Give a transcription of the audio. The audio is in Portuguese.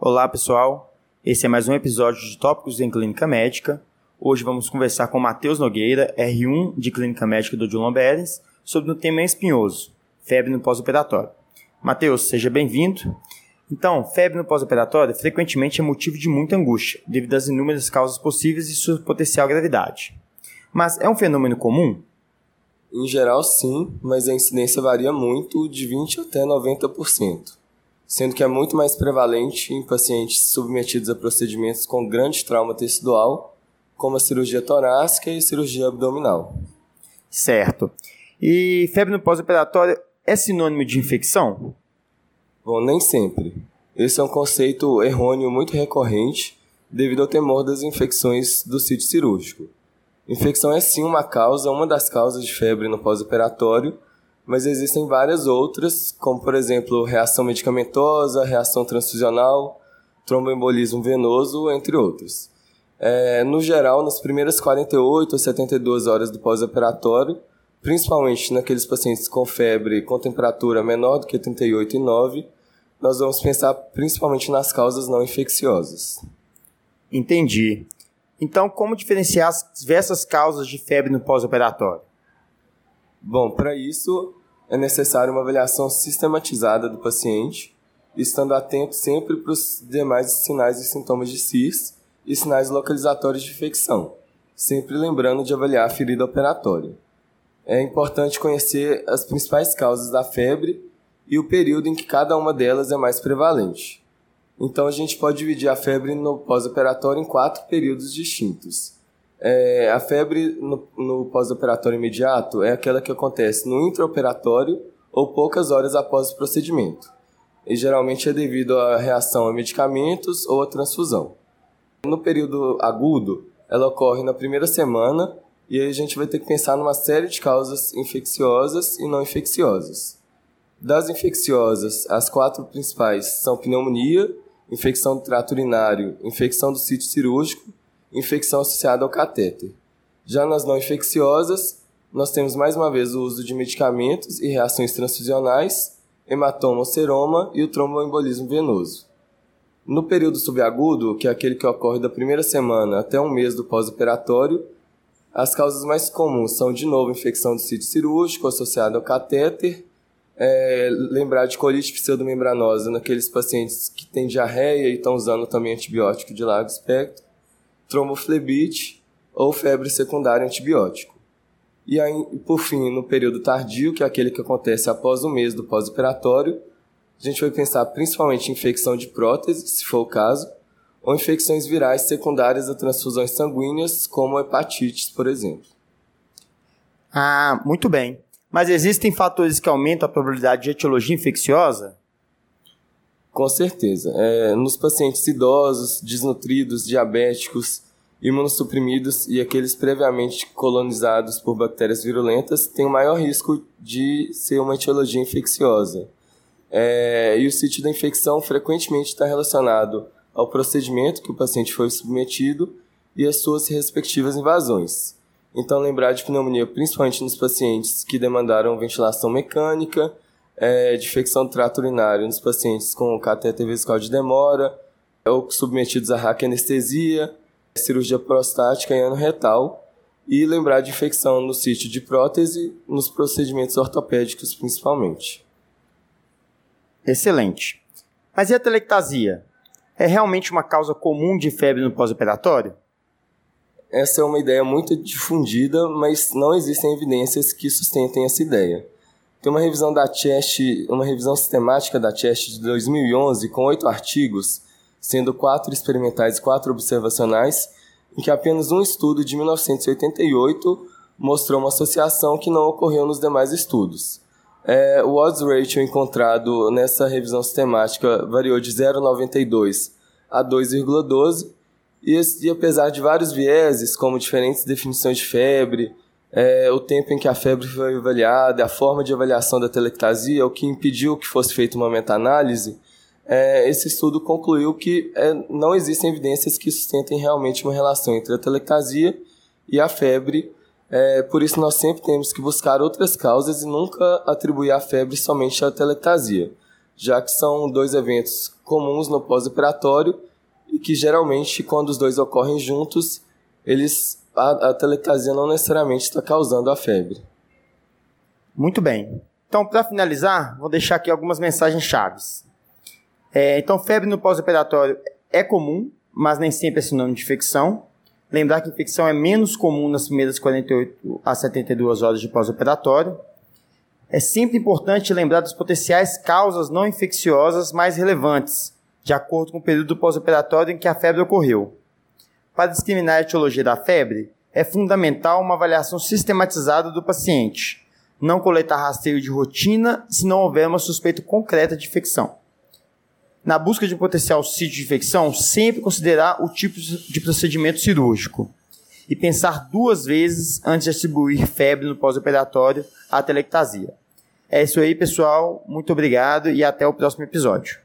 Olá, pessoal. Esse é mais um episódio de Tópicos em Clínica Médica. Hoje vamos conversar com Matheus Nogueira, R1 de Clínica Médica do John Berens, sobre um tema espinhoso, febre no pós-operatório. Matheus, seja bem-vindo. Então, febre no pós-operatório frequentemente é motivo de muita angústia, devido às inúmeras causas possíveis e sua potencial gravidade. Mas é um fenômeno comum? Em geral, sim, mas a incidência varia muito, de 20% até 90% sendo que é muito mais prevalente em pacientes submetidos a procedimentos com grande trauma tecidual, como a cirurgia torácica e a cirurgia abdominal. Certo. E febre no pós-operatório é sinônimo de infecção? Bom, nem sempre. Esse é um conceito errôneo muito recorrente devido ao temor das infecções do sítio cirúrgico. Infecção é sim uma causa, uma das causas de febre no pós-operatório, mas existem várias outras, como por exemplo reação medicamentosa, reação transfusional, tromboembolismo venoso, entre outros. É, no geral, nas primeiras 48 a 72 horas do pós-operatório, principalmente naqueles pacientes com febre com temperatura menor do que 38,9, nós vamos pensar principalmente nas causas não infecciosas. Entendi. Então, como diferenciar as diversas causas de febre no pós-operatório? Bom, para isso é necessária uma avaliação sistematizada do paciente, estando atento sempre para os demais sinais e sintomas de CIS e sinais localizatórios de infecção, sempre lembrando de avaliar a ferida operatória. É importante conhecer as principais causas da febre e o período em que cada uma delas é mais prevalente. Então a gente pode dividir a febre no pós-operatório em quatro períodos distintos. É, a febre no, no pós-operatório imediato é aquela que acontece no intraoperatório ou poucas horas após o procedimento. E geralmente é devido à reação a medicamentos ou à transfusão. No período agudo, ela ocorre na primeira semana e aí a gente vai ter que pensar numa série de causas infecciosas e não infecciosas. Das infecciosas, as quatro principais são pneumonia, infecção do trato urinário, infecção do sítio cirúrgico infecção associada ao catéter. Já nas não infecciosas, nós temos mais uma vez o uso de medicamentos e reações transfusionais, hematoma ou seroma e o tromboembolismo venoso. No período subagudo, que é aquele que ocorre da primeira semana até um mês do pós-operatório, as causas mais comuns são, de novo, infecção do sítio cirúrgico associada ao catéter, é, lembrar de colite pseudomembranosa naqueles pacientes que têm diarreia e estão usando também antibiótico de largo espectro, tromboflebite ou febre secundária antibiótico. E aí, por fim, no período tardio, que é aquele que acontece após o mês do pós-operatório, a gente vai pensar principalmente em infecção de prótese, se for o caso, ou infecções virais secundárias a transfusões sanguíneas, como hepatites, por exemplo. Ah, muito bem. Mas existem fatores que aumentam a probabilidade de etiologia infecciosa? Com certeza. É, nos pacientes idosos, desnutridos, diabéticos, imunossuprimidos e aqueles previamente colonizados por bactérias virulentas têm o maior risco de ser uma etiologia infecciosa. É, e o sítio da infecção frequentemente está relacionado ao procedimento que o paciente foi submetido e às suas respectivas invasões. Então, lembrar de pneumonia principalmente nos pacientes que demandaram ventilação mecânica, é, de infecção do trato urinário nos pacientes com catéter vesical de demora, ou submetidos a raquianestesia, cirurgia prostática e ano retal, e lembrar de infecção no sítio de prótese, nos procedimentos ortopédicos principalmente. Excelente. Mas e a telectasia? É realmente uma causa comum de febre no pós-operatório? Essa é uma ideia muito difundida, mas não existem evidências que sustentem essa ideia. Tem uma revisão da CHEST, uma revisão sistemática da CHEST de 2011 com oito artigos, sendo quatro experimentais e quatro observacionais, em que apenas um estudo de 1988 mostrou uma associação que não ocorreu nos demais estudos. É, o odds ratio encontrado nessa revisão sistemática variou de 0,92 a 2,12, e, e apesar de vários vieses, como diferentes definições de febre, é, o tempo em que a febre foi avaliada, a forma de avaliação da telectasia, o que impediu que fosse feita uma meta-análise, é, esse estudo concluiu que é, não existem evidências que sustentem realmente uma relação entre a telectasia e a febre. É, por isso, nós sempre temos que buscar outras causas e nunca atribuir a febre somente à telectasia, já que são dois eventos comuns no pós-operatório e que geralmente, quando os dois ocorrem juntos, eles a, a não necessariamente está causando a febre. Muito bem. Então, para finalizar, vou deixar aqui algumas mensagens chaves. É, então, febre no pós-operatório é comum, mas nem sempre é sinônimo de infecção. Lembrar que infecção é menos comum nas primeiras 48 a 72 horas de pós-operatório. É sempre importante lembrar das potenciais causas não infecciosas mais relevantes, de acordo com o período pós-operatório em que a febre ocorreu. Para discriminar a etiologia da febre, é fundamental uma avaliação sistematizada do paciente, não coletar rastreio de rotina se não houver uma suspeita concreta de infecção. Na busca de um potencial sítio de infecção, sempre considerar o tipo de procedimento cirúrgico e pensar duas vezes antes de atribuir febre no pós-operatório à telectasia. É isso aí, pessoal. Muito obrigado e até o próximo episódio.